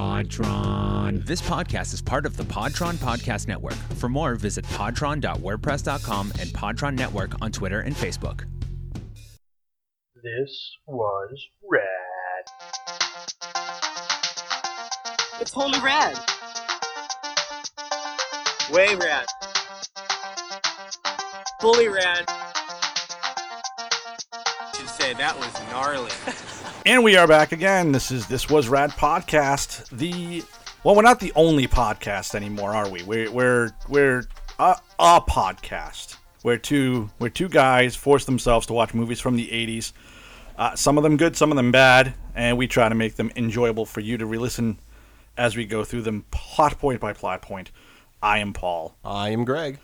Podtron. This podcast is part of the Podtron Podcast Network. For more, visit podtron.wordpress.com and Podtron Network on Twitter and Facebook. This was rad. It's totally rad. Way rad. Fully rad. Should say that was gnarly. And we are back again. This is this was Rad Podcast. The well, we're not the only podcast anymore, are we? We're we're we're a, a podcast where two where two guys force themselves to watch movies from the '80s. Uh, some of them good, some of them bad, and we try to make them enjoyable for you to re-listen as we go through them plot point by plot point. I am Paul. I am Greg.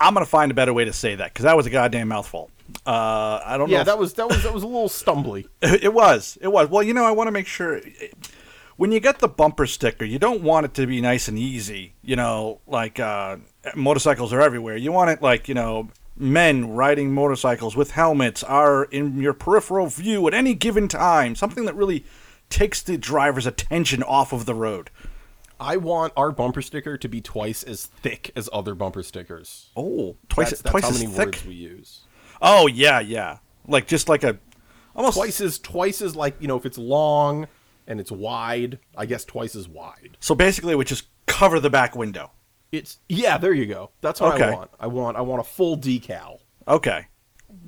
I'm gonna find a better way to say that because that was a goddamn mouthful. Uh, I don't know. Yeah, that was that was that was a little stumbly. It was. It was. Well, you know, I want to make sure when you get the bumper sticker, you don't want it to be nice and easy. You know, like uh, motorcycles are everywhere. You want it like you know, men riding motorcycles with helmets are in your peripheral view at any given time. Something that really takes the driver's attention off of the road. I want our bumper sticker to be twice as thick as other bumper stickers. Oh, twice, that's, that's twice how as many thick. words we use. Oh yeah, yeah. Like just like a almost Twice as twice as like you know if it's long and it's wide, I guess twice as wide. So basically, it would just cover the back window. It's yeah, there you go. That's what Okay. I want. I want I want a full decal. Okay.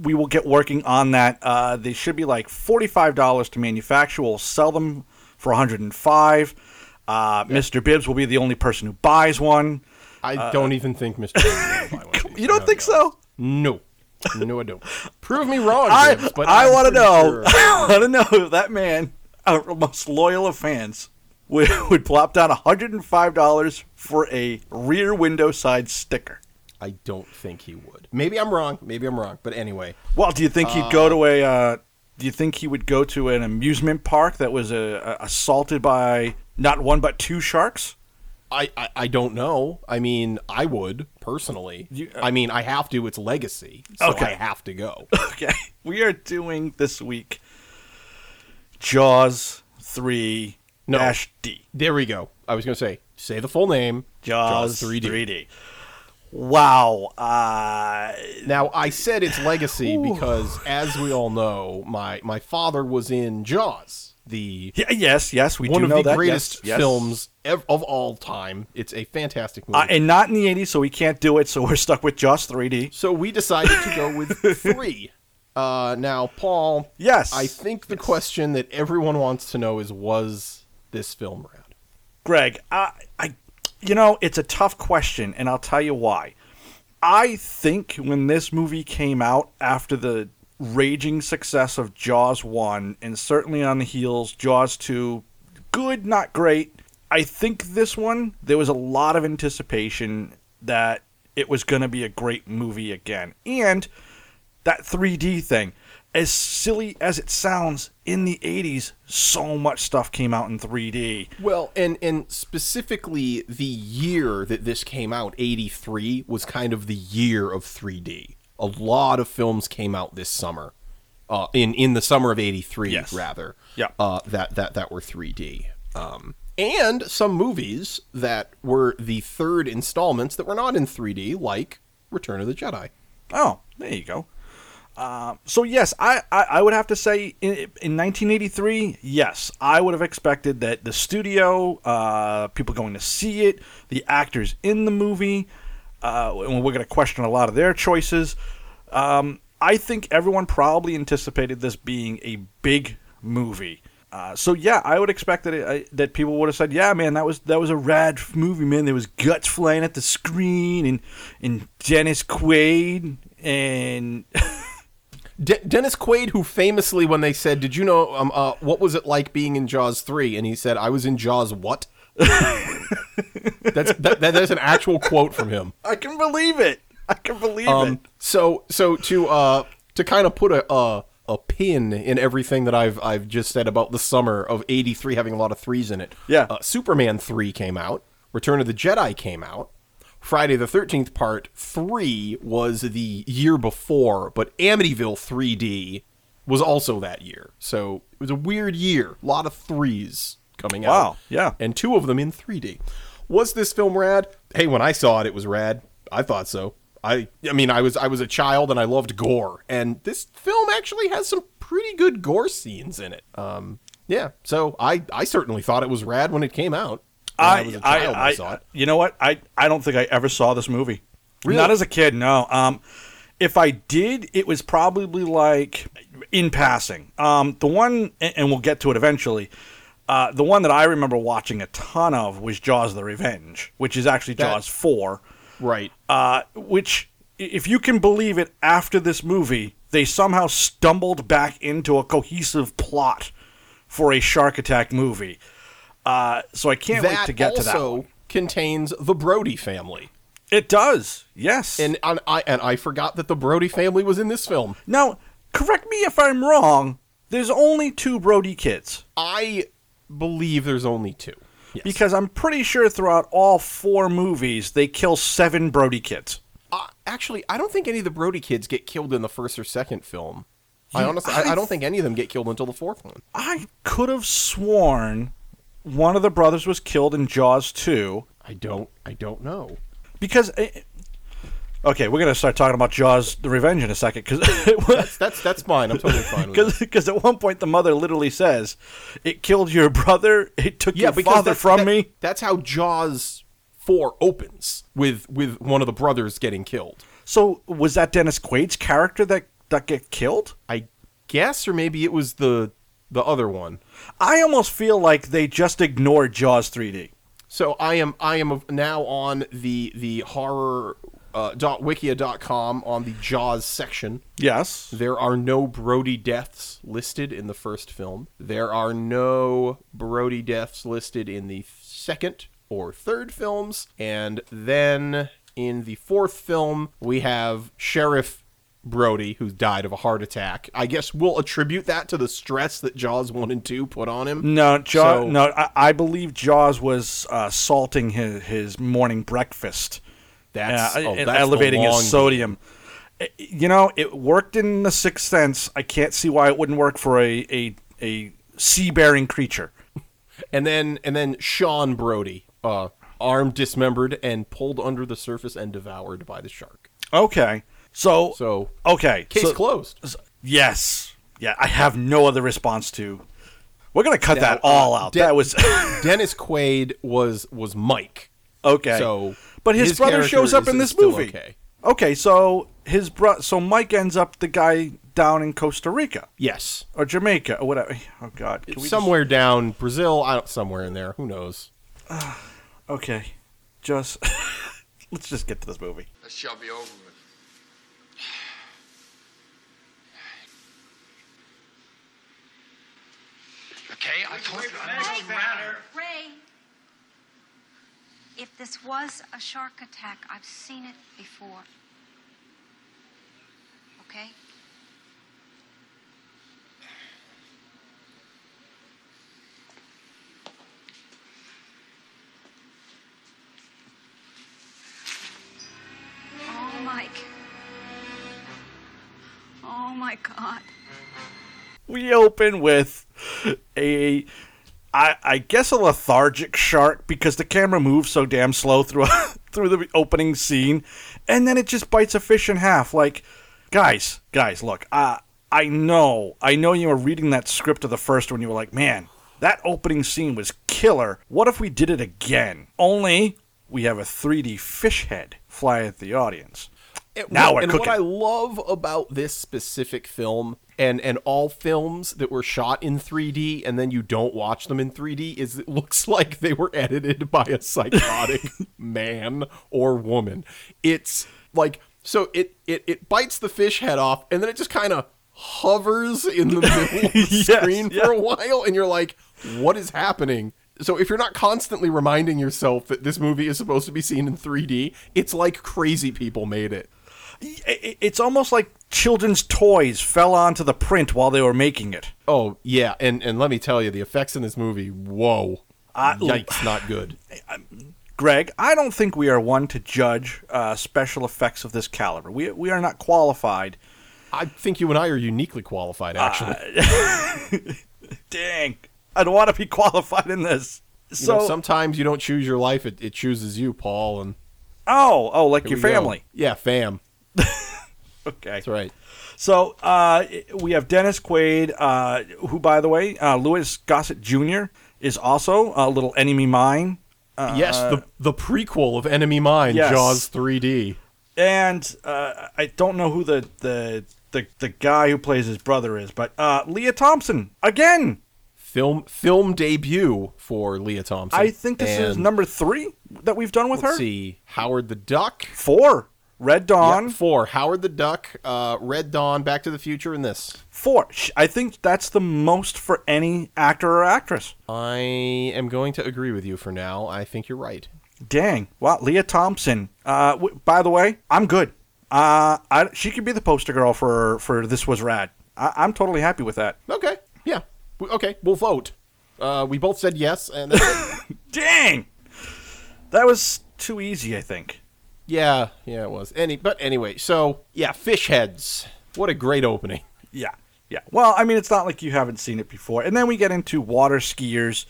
We will get working on that. Uh, they should be like forty-five dollars to manufacture. We'll sell them for one hundred and five. Uh, Mr. Bibbs will be the only person who buys one. I don't even think Mr. Bibbs will buy one Uh, You don't think so? No. No, I don't. Prove me wrong, I Bibbs, but I want to know. sure- I want to know if that man, our most loyal of fans, would, would plop down hundred and five dollars for a rear window side sticker. I don't think he would. Maybe I'm wrong. Maybe I'm wrong. But anyway, Well, do you think he'd go to a? Uh, do you think he would go to an amusement park that was uh, assaulted by not one but two sharks? I, I, I don't know. I mean, I would personally. You- I mean, I have to. It's legacy, so Okay. I have to go. Okay, we are doing this week Jaws three No. dash D. there we go. I was going to say, say the full name. Jaws, 3D. 3D. Wow. Uh, Now, I said it's legacy because, as we all know, my my father was in Jaws, the yeah, yes, yes, we one do of know the that. greatest yes, yes. films ev- of all time. It's a fantastic movie. Uh, and not in the 80s, so we can't do it, so we're stuck with Jaws 3D. so we decided to go with three. Uh, now, Paul, Yes. I think the question that everyone wants to know is, was this film rad? Greg, I, I, you know, it's a tough question, and I'll tell you why. I think when this movie came out after the raging success of Jaws 1, and certainly on the heels, Jaws 2, good, not great. I think this one, there was a lot of anticipation that it was going to be a great movie again. And that 3D thing, as silly as it sounds, in the 80s, so much stuff came out in 3D. Well, and and specifically the year that this came out, 83, was kind of the year of 3D. A lot of films came out this summer. Uh, in in the summer of 83 Yes. rather. Yeah. Uh, that that that were 3D. Um, and some movies that were the third installments that were not in 3D like Return of the Jedi. Oh, there you go. Um, so yes, I, I, I would have to say in, in 1983, yes, I would have expected that the studio, uh, people going to see it, the actors in the movie, uh, and we're going to question a lot of their choices. Um, I think everyone probably anticipated this being a big movie. Uh, so yeah, I would expect that it, that people would have said, "Yeah, man, that was that was a rad movie, man. There was guts flying at the screen, and and Dennis Quaid, and De- Dennis Quaid, who famously, when they said, "Did you know um, uh, what was it like being in Jaws 3? and he said, "I was in Jaws what." that's that, that is an actual quote from him. I can believe it. I can believe it. Um, so so to uh to kind of put a, a a pin in everything that I've I've just said about the summer of '83 having a lot of threes in it. Yeah. uh, Superman three came out. Return of the Jedi came out. Friday the 13th part 3 was the year before, but Amityville 3D was also that year. So it was a weird year. A lot of threes coming out. Wow, yeah. And two of them in 3D. Was this film rad? Hey, when I saw it, it was rad. I thought so. I I mean, I was I was a child and I loved gore, and this film actually has some pretty good gore scenes in it. Um, yeah. So I I certainly thought it was rad when it came out. When I, was a child when I, saw it. You know what? I I don't think I ever saw this movie. Not as a kid, no. Um, if I did, it was probably like in passing. Um, the one, and and we'll get to it eventually. Uh, the one that I remember watching a ton of was Jaws: The Revenge, which is actually That- Jaws Four. Right. Uh, which, if you can believe it, after this movie, they somehow stumbled back into a cohesive plot for a shark attack movie. Uh, so I can't wait to get to that. also contains the Brody family. It does, yes. And, and I and I forgot that the Brody family was in this film. now, correct me if I'm wrong. There's only two Brody kids I believe there's only two. Yes. because I'm pretty sure throughout all four movies they kill seven Brody kids. Uh, actually, I don't think any of the Brody kids get killed in the first or second film. I honestly, I, I- don't think any of them get killed until the fourth one. I could have sworn one of the brothers was killed in Jaws 2 I don't, I don't know. because. eh, okay, we're gonna start talking about Jaws: The Revenge in a second because That's that's that's fine. I'm totally fine because at one point the mother literally says, "It killed your brother. It took Yeah, your father from that- me." That's how Jaws four opens with with one of the brothers getting killed. So was that Dennis Quaid's character that that get killed? I guess, or maybe it was the the other one. I almost feel like they just ignored Jaws 3D. So I am I am now on the the horror uh, dot wikia dot com on the Jaws section. Yes. There are no Brody deaths listed in the first film. There are no Brody deaths listed in the second or third films. And then in the fourth film, we have Sheriff Brody, who died of a heart attack. I guess we'll attribute that to the stress that Jaws 1 and 2 put on him. No, Jaws. So- no, I, I believe Jaws was uh, salting his, his morning breakfast. That's, uh, oh, that's elevating his sodium. Uh, You know, it worked in The Sixth Sense. I can't see why it wouldn't work for a a, a sea bearing creature. and then and then Sean Brody, uh, armed, dismembered, and pulled under the surface and devoured by the shark. Okay, so So okay, case so- closed. Yes, yeah. I have no other response to. We're gonna cut Now, that all out. De- that was Dennis Quaid was was Mike. okay. So, but his, his brother shows up is- in this movie. okay. Okay, so his bro, so Mike ends up the guy down in Costa Rica Yes, or Jamaica or whatever. Oh God, Can we just- somewhere down Brazil. I don't somewhere in there. Who knows? okay, just let's just get to this movie. This shall be over with. Okay, I told you. I don't know. Ray, if this was a shark attack, I've seen it before. Okay? Oh, Mike. Oh, my God. We open with a, I, I guess a lethargic shark because the camera moves so damn slow through through the opening scene, and then it just bites a fish in half. Like, guys, guys, look, uh, I know, I know you were reading that script of the first one. You were like, man, that opening scene was killer. What if we did it again? Only we have a 3D fish head fly at the audience. And Now what- we're and cooking. what I love about this specific film and and all films that were shot in 3D and then you don't watch them in 3D is it looks like they were edited by a psychotic man or woman. It's like so it it it bites the fish head off and then it just kind of hovers in the middle of the Yes, screen yeah. for a while and you're like what is happening? So if you're not constantly reminding yourself that this movie is supposed to be seen in 3D, it's like crazy people made it. I- It's almost like children's toys fell onto the print while they were making it. Oh yeah, and and let me tell you, the effects in this movie, whoa, I- yikes, not good. Greg, I don't think we are one to judge uh, special effects of this caliber. We, we are not qualified. I think you and I are uniquely qualified, actually. Dang. I'd want to be qualified in this. You So, know, sometimes you don't choose your life; it, it chooses you, Paul. And oh, oh, like your we go. family. Yeah, fam. Okay. That's right. So uh, we have Dennis Quaid, uh, who, by the way, uh, Louis Gossett Jr. is also a little enemy mine. Uh, yes, the the prequel of Enemy Mine, Yes. Jaws 3D. and uh, I don't know who the, the the the guy who plays his brother is, but uh, Lea Thompson again. Film film debut for Lea Thompson. I think this is number three that we've done with Let's her. see, Howard the Duck. Four. Red Dawn. Yep, four. Howard the Duck, uh, Red Dawn, Back to the Future, and this. Four. I think that's the most for any actor or actress. I am going to agree with you for now. I think you're right. Dang. Wow. Lea Thompson. Uh, w- by the way, I'm good. Uh, I, she could be the poster girl for for This Was Rad. I, I'm totally happy with that. Okay. Yeah. W- Okay. We'll vote. Uh, we both said yes, and. Dang. That was too easy, I think. Yeah, yeah, it was. Any, but anyway, so yeah, fish heads. What a great opening. Yeah. Yeah. Well, I mean, it's not like you haven't seen it before. And then we get into water skiers.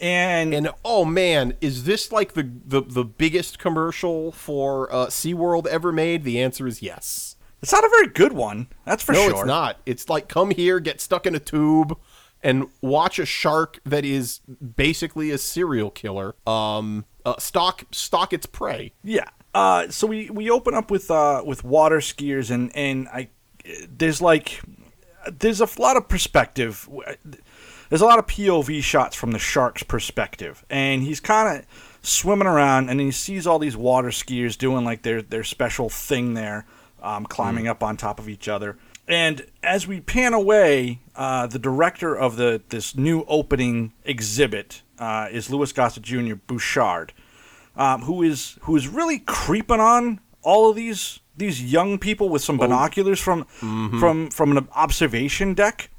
And, And oh man, is this like the the, the biggest commercial for uh, SeaWorld ever made? The answer is yes. it's not a very good one. That's for no, sure. it's not. It's like come here, get stuck in a tube, and watch a shark that is basically a serial killer. Um, uh, stalk stalk its prey. Yeah. Uh, so we, we open up with uh, with water skiers and and I there's like there's a lot of perspective. There's a lot of POV shots from the shark's perspective, and he's kind of swimming around, and he sees all these water skiers doing like their their special thing there, um, climbing up on top of each other. And as we pan away, uh, the director of the this new opening exhibit uh, is Louis Gossett Jr. Bouchard um, who is who is really creeping on all of these these young people with some binoculars from from from an observation deck.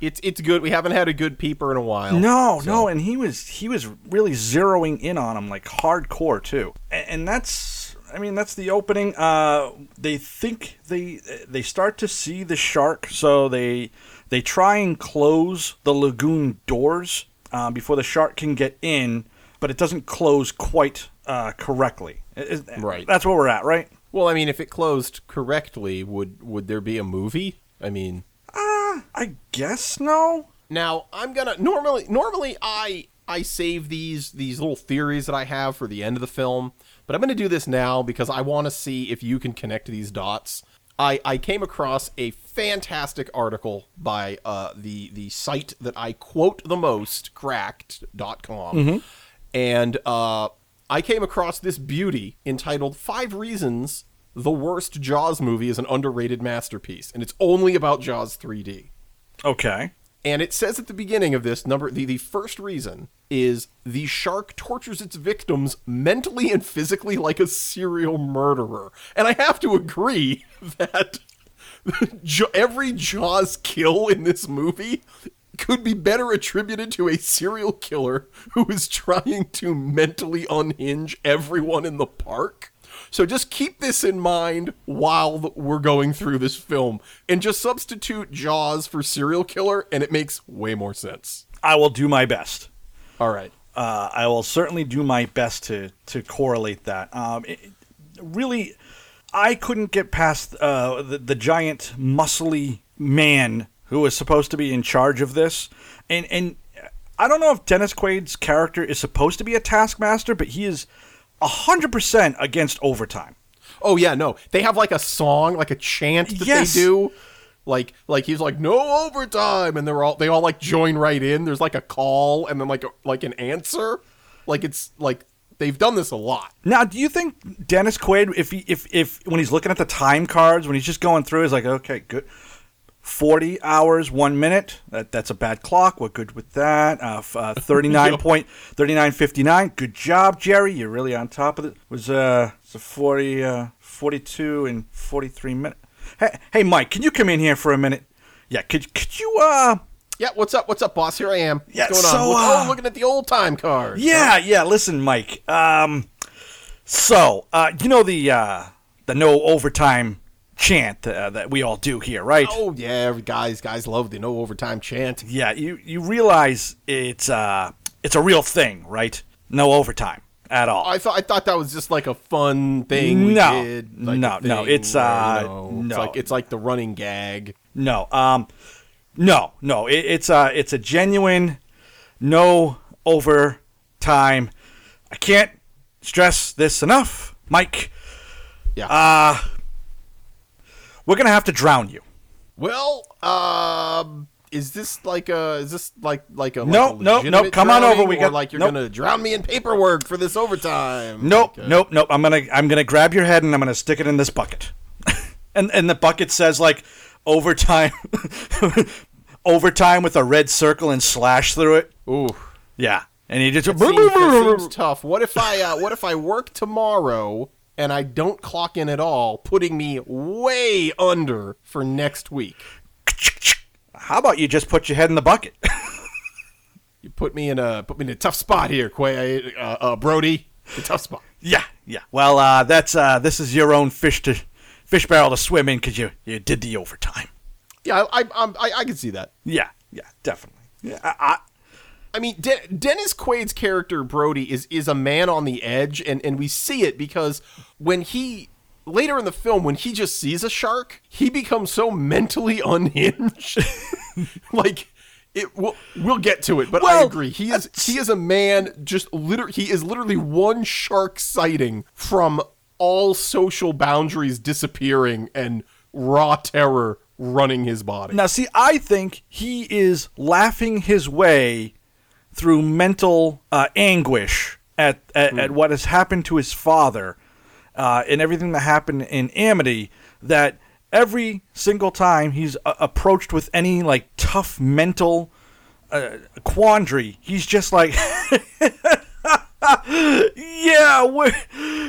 It's it's good. We haven't had a good peeper in a while. No, so- no, and he was he was really zeroing in on them like hardcore too, and, and that's I mean that's the opening. Uh, they think they they start to see the shark, so they they try and close the lagoon doors uh, before the shark can get in, but it doesn't close quite uh, correctly. Is- Right. That's where we're at, right? Well, I mean, if it closed correctly, would would there be a movie? I mean, I guess no. now I'm gonna normally normally I I save these these little theories that I have for the end of the film, but I'm gonna do this now because I want to see if you can connect these dots. I, I came across a fantastic article by uh, the the site that I quote the most, cracked.com. And uh, I came across this beauty entitled Five Reasons the Worst Jaws Movie is an Underrated Masterpiece. And it's only about Jaws 3D. Okay. And it says at the beginning of this number the, the first reason is the shark tortures its victims mentally and physically like a serial murderer. And I have to agree that every Jaws kill in this movie could be better attributed to a serial killer who is trying to mentally unhinge everyone in the park. So just keep this in mind while we're going through this film and just substitute Jaws for serial killer and it makes way more sense. I will do my best. All right. Uh, I will certainly do my best to to correlate that. Um, it, really, I couldn't get past uh, the the giant muscly man who was supposed to be in charge of this, and and I don't know if Dennis Quaid's character is supposed to be a taskmaster, but he is hundred percent against overtime. Oh yeah, no. They have like a song, like a chant that Yes. they do. Like like he's like no overtime and they're all they all like join right in. There's like a call and then like a, like an answer. Like it's like they've done this a lot. Now, do you think Dennis Quaid, if he, if if when he's looking at the time cards, when he's just going through, he's like, okay, good, forty hours, one minute. That that's a bad clock. We're good with that. Uh, uh, thirty nine point thirty nine fifty nine. Good job, Jerry. You're really on top of it. Was uh, it's a 40, uh, 42 and forty three minutes. Hey, hey, Mike, can you come in here for a minute? Yeah, could could you uh Yeah, what's up? What's up, boss? Here I am. Yeah, What's going on? so, Look- uh, oh, looking at the old time card. Yeah, yeah. Listen, Mike. Um, so uh, you know the uh, the no overtime chant uh, that we all do here, right? Oh yeah, guys, guys love the no overtime chant. Yeah, you you realize it's uh it's a real thing, right? No overtime at all. I thought I thought that was just like a fun thing. We No. did, like No, no, it's, where, uh, you know, no. It's like it's like the running gag. No, um, no, no. It, it's a it's a genuine no overtime. I can't stress this enough, Mike. Yeah. Uh we're gonna have to drown you. well, um, is this like a is this like like a No, like a no, no, come on over, we got- like you're nope. gonna drown me in paperwork for this overtime. Nope, uh, nope, nope. I'm gonna I'm gonna grab your head and I'm gonna stick it in this bucket. and and the bucket says like overtime overtime with a red circle and slash through it. Ooh. Yeah. And he just Seems, that seems tough. What if I uh, what if I work tomorrow and I don't clock in at all, putting me way under for next week? How about you just put your head in the bucket? You put me in a put me in a tough spot here, Quay, uh, uh, Brody. A tough spot. Yeah, yeah. Well, uh, that's uh, this is your own fish to fish barrel to swim in because you you did the overtime. Yeah, I I, I I can see that. Yeah, yeah, definitely. Yeah, I, I mean, De- Dennis Quaid's character Brody is is a man on the edge, and and we see it because when he later in the film when he just sees a shark, he becomes so mentally unhinged. like it, we'll, we'll get to it, but I agree. He is he is a man just literally he is literally one shark sighting from all social boundaries disappearing and raw terror running his body. now see, I think he is laughing his way through mental uh, anguish at at, at what has happened to his father uh, and everything that happened in Amity. That every single time he's uh, approached with any like tough mental uh, quandary, he's just like, "Yeah, where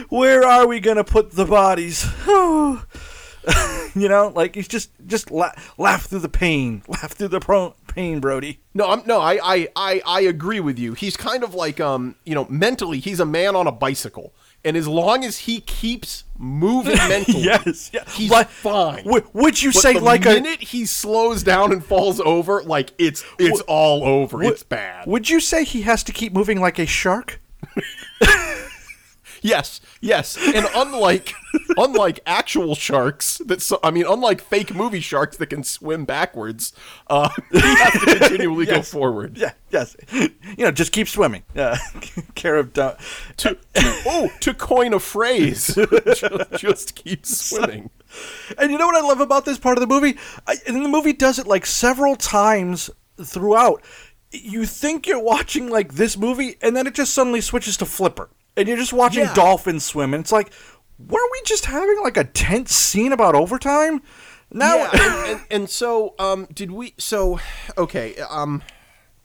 where are we gonna put the bodies?" you know, like he's just just la- laugh through the pain, laugh through the pro- pain, Brody. No, I'm no, I, I, I, I agree with you. He's kind of like um, you know, mentally he's a man on a bicycle. And as long as he keeps moving mentally, yes, yeah. he's Like, fine. w- would you But say the like a minute he slows down and falls over, like it's it's all over. w- it's bad. Would you say he has to keep moving like a shark? Yes, yes. And unlike unlike actual sharks that so, I mean, unlike fake movie sharks that can swim backwards, uh, he has to continually go forward. Yeah, yes. You know, just keep swimming. Yeah, care of. Uh, To, to oh, to coin a phrase, just, just keep swimming. And you know what I love about this part of the movie? I, and the movie does it like several times throughout. You think you're watching like this movie, and then it just suddenly switches to Flipper, and you're just watching Yeah. dolphins swim, and it's like, weren't we just having like a tense scene about overtime? Now, yeah, and, and, so um, did we? So okay, um,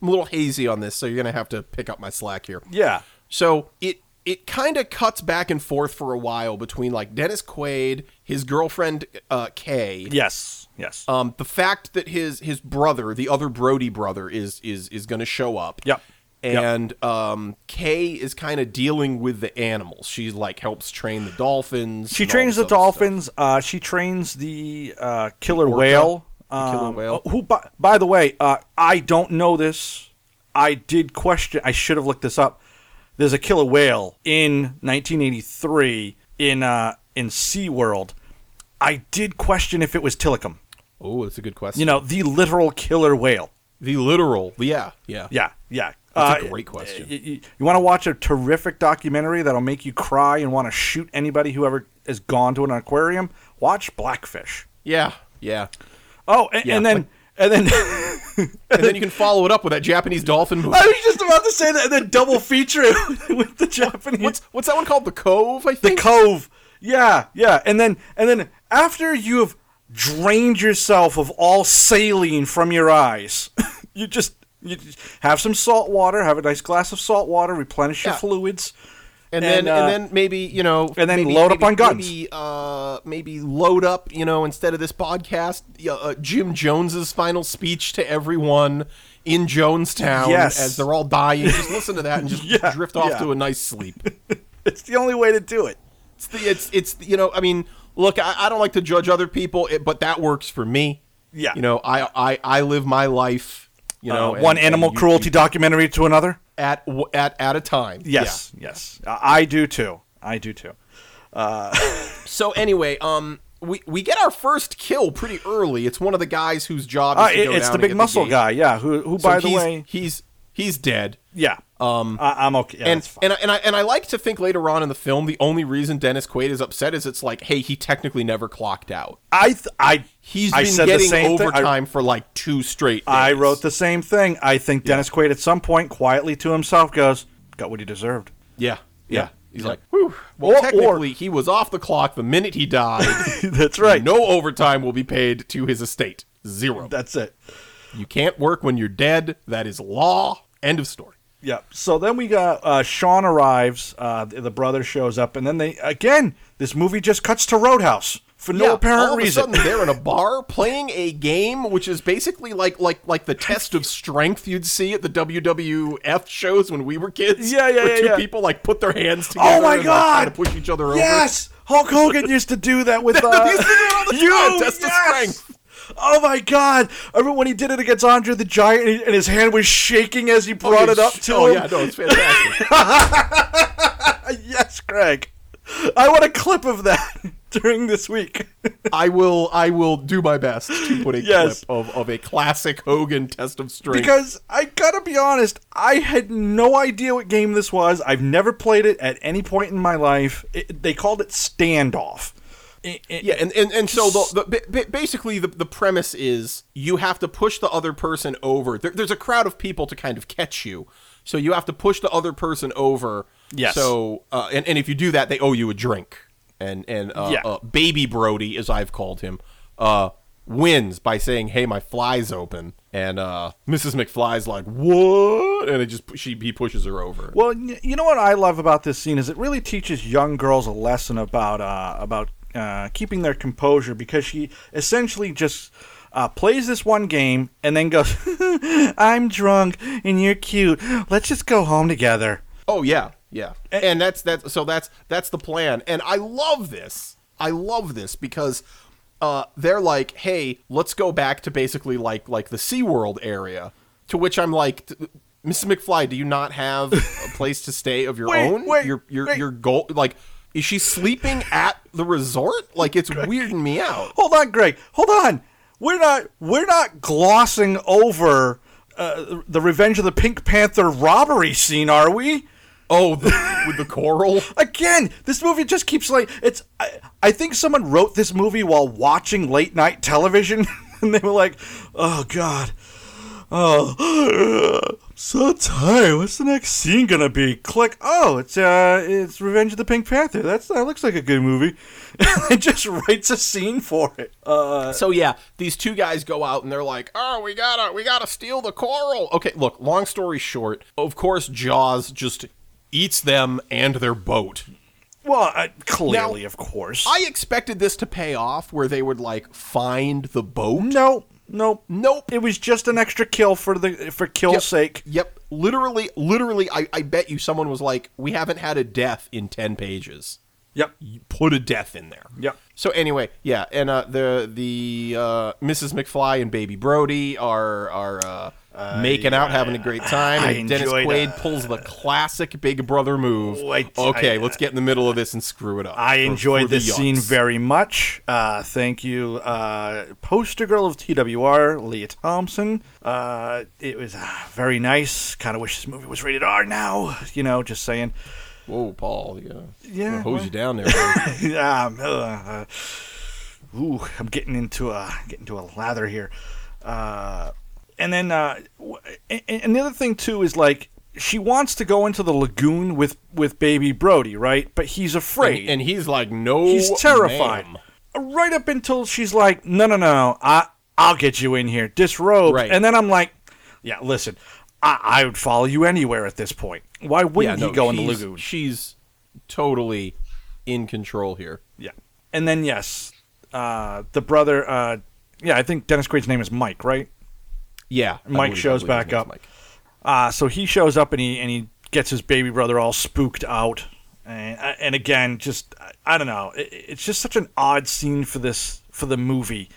I'm a little hazy on this, so you're gonna have to pick up my slack here. yeah, So it it kind of cuts back and forth for a while between like Dennis Quaid, his girlfriend uh, Kay, yes, yes, um, the fact that his his brother, the other Brody brother, is is is going to show up. Yep. Yep. And um, Kay is kind of dealing with the animals. She like helps train the dolphins. She trains the dolphins. Uh, she trains the uh, killer Orca, whale. the killer um, whale. Who, by, by the way, uh, I don't know this. I did question. I should have looked this up. There's a killer whale in 1983 in uh, in SeaWorld. I did question if it was Tilikum. Oh, that's a good question. You know, the literal killer whale. the literal. Yeah, yeah. Yeah, yeah. That's a Uh, great question. y- y- you want to watch a terrific documentary that'll make you cry and want to shoot anybody who ever has gone to an aquarium? Watch Blackfish. Yeah, yeah. Oh, and, Yeah, and then like- and then And then you can follow it up with that Japanese dolphin movie. I was just about to say that, and then double feature it with the Japanese. What's what's that one called? The Cove, I the. Cove? Yeah, yeah, and then and then after you have drained yourself of all saline from your eyes, you just you have some salt water, have a nice glass of salt water, replenish your Yeah. fluids, and, And, then uh, and then maybe you know and then maybe- load up on guns. Maybe uh maybe load up you know instead of this podcast uh, Jim Jones's final speech to everyone in Jonestown Yes. as they're all dying. Just listen to that and just Yeah, drift off yeah. to a nice sleep. It's the only way to do it. It's the it's it's you know I mean look, I, I don't like to judge other people, but that works for me. Yeah. You know, I I, I live my life. You know, Uh, and- one and animal you- cruelty you- documentary to another. at at at a time. Yes, yes, I I do too. I do too. Yeah. So anyway, um, we we get our first kill pretty early. It's one of the guys whose job is Uh, to it- go it's down the big muscle gate. guy. Yeah, who who So by the way, he's he's dead. yeah. Um, I, I'm okay. Yeah, and and I, and I and I like to think later on in the film, the only reason Dennis Quaid is upset is it's like, hey, he technically never clocked out. I th- I He's I been said the getting thing. I- overtime for like two straight. Days. I wrote the same thing. I think Dennis Quaid at some point quietly to himself goes, "Got what he deserved." Yeah, yeah. Yeah. He's Yeah. like, Whew. well, Or- or- technically, he was off the clock the minute he died. That's right. No overtime will be paid to his estate. Zero. That's it. You can't work when you're dead. That is law. End of story. Yeah. So then we got uh, Sean arrives. Uh, the brother shows up, and then they again. This movie just cuts to Roadhouse for no Yeah, apparent all of reason. a sudden they're in a bar playing a game, which is basically like like like the test of strength you'd see at the WWF shows when we were kids. Yeah, yeah, where yeah, two yeah. people like put their hands together. oh my and, like, try god! to push each other over. Yes, Hulk Hogan used to do that with. Uh, He used to do it all the time, you, test of strength. Oh my god! I remember when he did it against Andre the Giant, and, he- and his hand was shaking as he brought it up to oh him. yeah, no, it's fantastic. yes, Greg. I want a clip of that during this week. I will I will do my best to put a Yes. clip of, of a classic Hogan test of strength. Because I gotta be honest, I had no idea what game this was. I've never played it at any point in my life. It, they called it Standoff. It- it- Yeah, and, and, and so the, the basically the, the premise is you have to push the other person over. There, there's a crowd of people to kind of catch you, so you have to push the other person over. Yes. So uh, and and if you do that, they owe you a drink. And and uh, Yeah. uh, Baby Brody, as I've called him, uh, wins by saying, "Hey, my fly's open." And uh, Mrs. McFly's like, "What?" And it just she he pushes her over. Well, you know what I love about this scene is it really teaches young girls a lesson about uh, about uh, keeping their composure because she essentially just uh, plays this one game and then goes, "I'm drunk and you're cute. Let's just go home together." Oh yeah, yeah. And that's that's so that's that's the plan. And I love this. I love this because uh they're like, "Hey, let's go back to basically like like the SeaWorld area." To which I'm like, "T- "Mrs. McFly, do you not have a place to stay of your Wait, own? wait, your your wait. your goal like is she sleeping at the resort? Like it's weirding me out. Hold on, Greg. Hold on. We're not we're not glossing over uh, the Revenge of the Pink Panther robbery scene, are we? Oh, the, with the coral? Again, this movie just keeps like it's. I, I think someone wrote this movie while watching late night television, and they were like, "Oh God, oh, so tired. What's the next scene gonna be?" Click. Oh, it's uh, it's Revenge of the Pink Panther. That's that looks like a good movie. and just writes a scene for it. Uh, So yeah, these two guys go out and they're like, "Oh, we gotta, we gotta steal the coral." Okay, look. Long story short, of course, Jaws just eats them and their boat. well, uh, clearly, of course. I expected this to pay off, where they would like find the boat. no, no, Nope. It was just an extra kill for the for kill's Yep. sake. Yep. Literally, literally, I, I bet you someone was like, "We haven't had a death in ten pages." Yep. You put a death in there. Yep. So anyway, yeah, and uh, the the uh, Mrs. McFly and Baby Brody are are uh, making out, having a great time. I and Dennis Quaid uh, pulls the classic Big Brother move. Oh, I- okay, I- let's get in the middle of this and screw it up. I for- enjoyed for this scene very much. Uh, thank you, uh, poster girl of TWR, Lea Thompson. Uh, it was uh, very nice. Kind of wish this movie was rated R now. You know, just saying. Whoa, Paul, yeah, Yeah, hose well- you down there. um, uh, uh, ooh, I'm getting into a getting into a lather here. Uh, and then, uh, and, and the other thing too is like she wants to go into the lagoon with with Baby Brody, right? But he's afraid. and, and he's like, no, He's terrified. ma'am. Right up until she's like, "No, no, no, I, I'll get you in here, disrobe." Right. And then I'm like, "Yeah, listen, I, I would follow you anywhere at this point. Why wouldn't yeah, he go in the lagoon?" She's totally in control here. Yeah. And then yes, uh, the brother. Uh, yeah, I think Dennis Quaid's name is Mike, right? Yeah, Mike believe- shows back up. Mike. Uh, so he shows up and he and he gets his baby brother all spooked out. And, and again, just I, I don't know. It, it's just such an odd scene for this for the movie.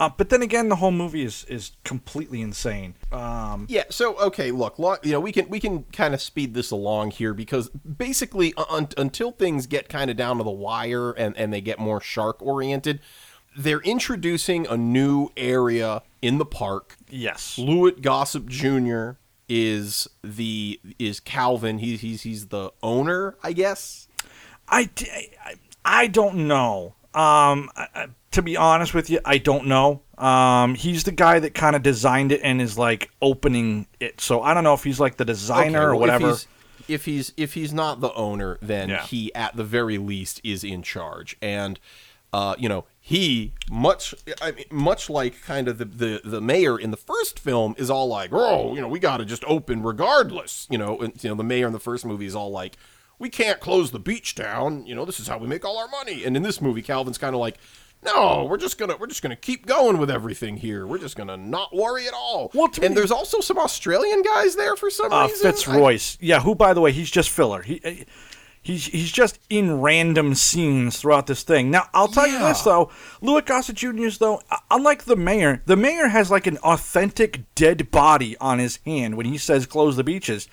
Uh, but then again, the whole movie is is completely insane. Um, Yeah. So okay, look, lo- you know, we can we can kind of speed this along here because basically, un- until things get kind of down to the wire and and they get more shark oriented, they're introducing a new area in the park. yes. Louis Gossett Jr. is the is Calvin. He's he's he's the owner, I guess. I I don't know. Um, I, I- to be honest with you, I don't know. Um, he's the guy that kind of designed it and is like opening it. So I don't know if he's like the designer Okay, or whatever. If he's, if he's if he's not the owner, then Yeah. he at the very least is in charge, and uh, you know he much I mean, much like kind of the, the the mayor in the first film is all like, oh, you know, we got to just open regardless, you know, and you know the mayor in the first movie is all like. We can't close the beach down. You know, this is how we make all our money. And in this movie, Calvin's kind of like, no, we're just gonna we're just gonna keep going with everything here. We're just gonna not worry at all. Well, to and me- there's also some Australian guys there for some uh, reason. I- Fitzroyce. yeah, who by the way, he's just filler. He uh, he's he's just in random scenes throughout this thing. Now, I'll tell you this though, Louis Gossett Jr.'s though, unlike the mayor, the mayor has like an authentic dead body on his hand when he says close the beaches.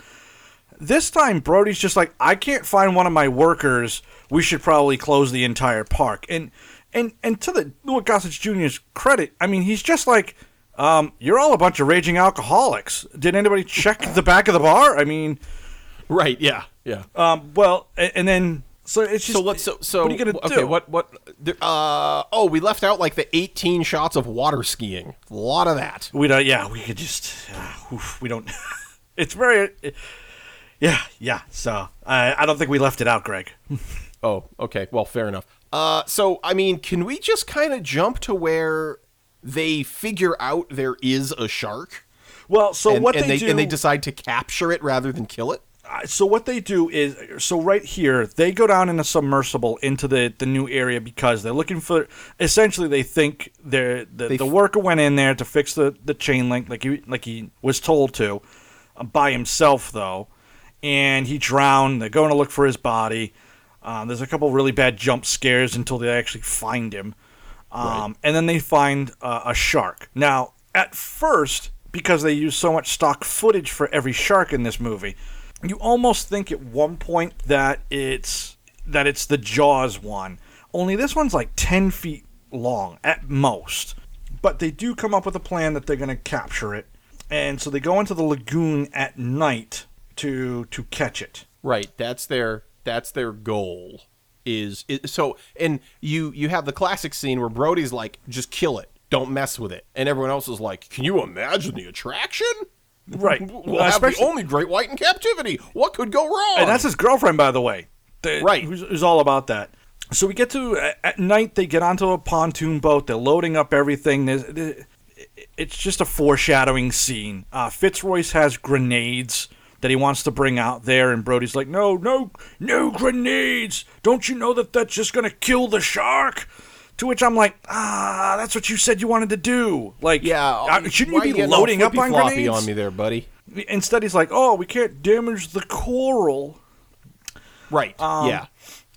This time Brody's just like, I can't find one of my workers. We should probably close the entire park. And and and to the Louis Gossett Jr.'s credit, I mean, he's just like, um, you're all a bunch of raging alcoholics. Did anybody check the back of the bar? I mean, Right. Yeah. Yeah. um, well, and, and then so it's just so let's so so what are you gonna okay, do? what what there- uh oh we left out like the 18 shots of water skiing. A lot of that. we don't. Yeah, we could just. Uh, oof, we don't. it's very. yeah, yeah. So I I don't think we left it out, Greg. Oh, okay. Well, fair enough. Uh so I mean, can we just kind of jump to where they figure out there is a shark? Well, so and, what and they, they, do, and they decide to capture it rather than kill it? Uh, so what they do is so right here they go down in a submersible into the the new area because they're looking for essentially they think they're the, They the worker went in there to fix the the chain link like he like he was told to uh, by himself though and he drowned they're going to look for his body um, there's a couple really bad jump scares until they actually find him um, and then they find uh, a shark. Now at first because they use so much stock footage for every shark in this movie you almost think at one point that it's that it's the jaws one only this one's like 10 feet long at most but they do come up with a plan that they're going to capture it and so they go into the lagoon at night to to catch it Right. That's their that's their goal. Is, is so and you you have the classic scene where Brody's like, just kill it. Don't mess with it. And everyone else is like, Can you imagine the attraction? Right. We'll have the only great white in captivity. What could go wrong? and that's his girlfriend by the way The- Right. who's, who's all about that. So we get to at- at night they get onto a pontoon boat. They're loading up everything. There's, there- it's just a foreshadowing scene. Uh, fitzroyce has grenades that he wants to bring out there and brody's like no no no grenades! Don't you know that that's just gonna kill the shark to which i'm like ah that's what you said you wanted to do like yeah. uh, shouldn't you be loading up on flippy-floppy grenades on me there, buddy? instead he's like oh we can't damage the coral Right. yeah. Um,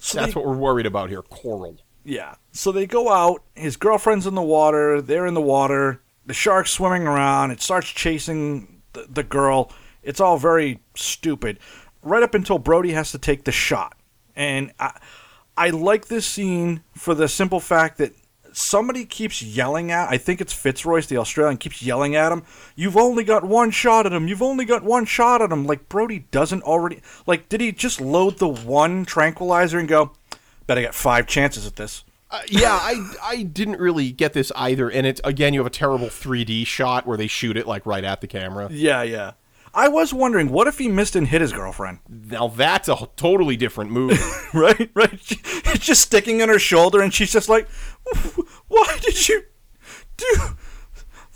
so That's they- what we're worried about here. Coral. Yeah. So they go out. His girlfriend's in the water. They're in the water. The shark's swimming around. It starts chasing the, the girl. It's all very stupid. Right up until Brody has to take the shot. And I, I like this scene for the simple fact that somebody keeps yelling at. I think it's Fitzroyce, the Australian, keeps yelling at him. You've only got one shot at him. You've only got one shot at him. Like Brody doesn't already. Like, did he just load the one tranquilizer and go? Bet I got five chances at this. Uh, yeah, I I didn't really get this either. And it's again, you have a terrible 3D shot where they shoot it like right at the camera. Yeah, yeah. I was wondering, what if he missed and hit his girlfriend? Now that's a totally different movie. right, right. It's just sticking in her shoulder, and she's just like, "Why did you do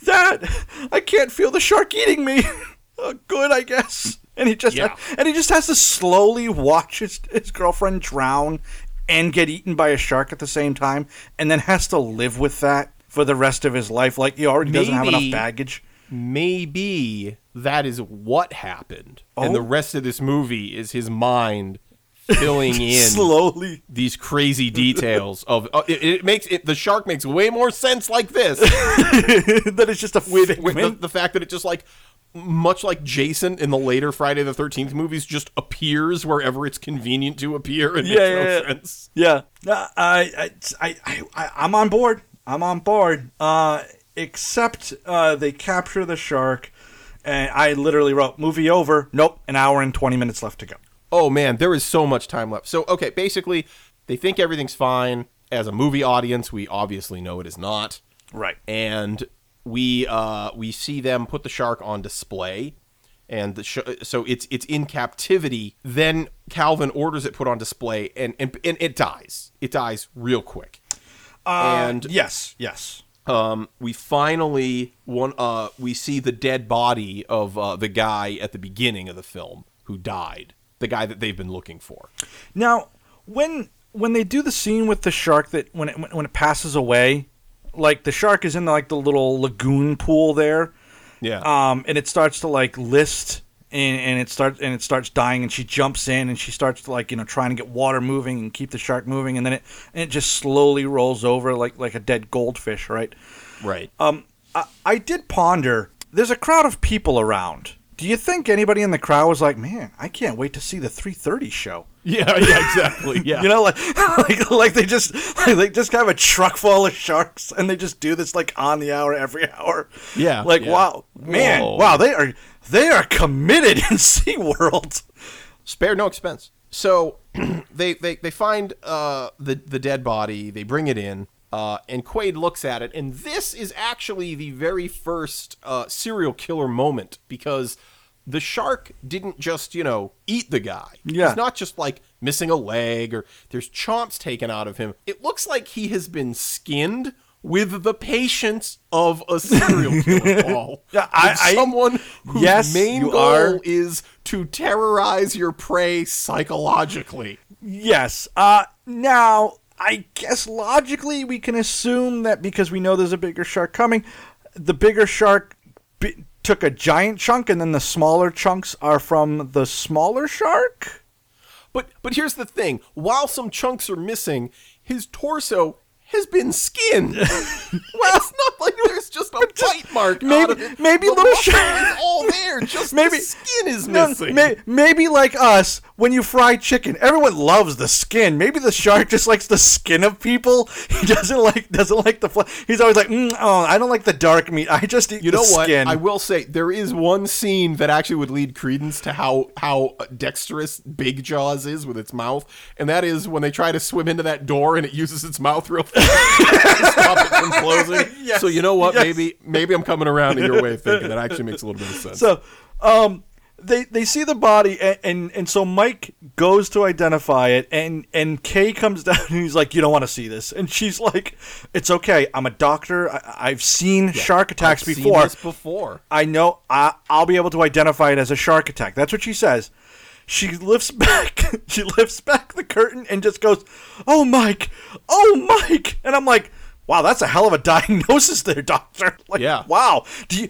that? I can't feel the shark eating me." oh, good, I guess. And he just Yeah. and he just has to slowly watch his, his girlfriend drown and get eaten by a shark at the same time, and then has to live with that for the rest of his life. Like he already doesn't have enough baggage. Maybe that is what happened, and the Oh. rest of this movie is his mind filling in slowly. these crazy details of uh, it, it makes it the shark makes way more sense like this that it's just a with, with the, the fact that it just like much like Jason in the later Friday the 13th movies just appears wherever it's convenient to appear and Yeah, makes yeah, no yeah. sense. Yeah, No, I, I, I, I, I'm on board. I'm on board. Uh, except uh, they capture the shark, and I literally wrote movie over. Nope, an hour and twenty minutes left to go. Oh man, there is so much time left. So okay, basically they think everything's fine. As a movie audience, we obviously know it is not. Right. and we uh, we see them put the shark on display, and the sh- so it's it's in captivity. Then Calvin orders it put on display, and and, and it dies. It dies real quick. and Yes. Yes. Um, we finally one uh, we see the dead body of uh, the guy at the beginning of the film who died. The guy that they've been looking for. Now, when when they do the scene with the shark that when it when it passes away, like the shark is in like the little lagoon pool there, Yeah. um, and it starts to like list and, and it starts and it starts dying and she jumps in and she starts to like you know trying to get water moving and keep the shark moving and then it and it just slowly rolls over like like a dead goldfish right right. um I, I did ponder there's a crowd of people around do you think anybody in the crowd was like man i can't wait to see the 330 show yeah. Yeah. Exactly. Yeah. you know, like, like, like they just, like, they just have a truck full of sharks, and they just do this like on the hour, every hour. Yeah, like yeah. wow, man, Whoa. wow, they are, they are committed in SeaWorld. spare no expense. So they, they they find uh, the the dead body. They bring it in, uh, and Quaid looks at it. And this is actually the very first uh, serial killer moment because the shark didn't just you know eat the guy. Yeah. he's not just like missing a leg or there's chomps taken out of him. It looks like he has been skinned. With the patience of a serial killer, Paul. Yeah, I- someone whose Yes, main goal are. is to terrorize your prey psychologically. Yes. Uh, now I guess logically we can assume that because we know there's a bigger shark coming, the bigger shark bi- took a giant chunk, and then the smaller chunks are from the smaller shark. But but here's the thing: while some chunks are missing, his torso has been skinned. well, it's not like there's just a bite mark. maybe- out of it. maybe the little shark- is all there. Just Maybe- the skin is No, missing. may, maybe like us, when you fry chicken, everyone loves the skin. Maybe the shark just likes the skin of people. He doesn't like doesn't like the. Fl- He's always like, mm, oh, I don't like the dark meat. I just eat you know what? skin. I will say there is one scene that actually would lead credence to how how dexterous Big Jaws is with its mouth, and that is when they try to swim into that door and it uses its mouth real fast stop it from closing. Yes, So you know what? yes. Maybe maybe I'm coming around to your way of thinking. That actually makes a little bit of sense. So, um, they they see the body, and, and and so Mike goes to identify it, and and Kay comes down, and he's like, "You don't want to see this," and she's like, "It's okay. I'm a doctor. I, I've seen shark attacks I've seen before. this before. I know. I, I'll be able to identify it as a shark attack." That's what she says. She lifts back. she lifts back the curtain and just goes, "Oh, Mike! Oh, Mike!" And I'm like, "Wow, that's a hell of a diagnosis, there, doctor." Like, Yeah. Wow. Do you?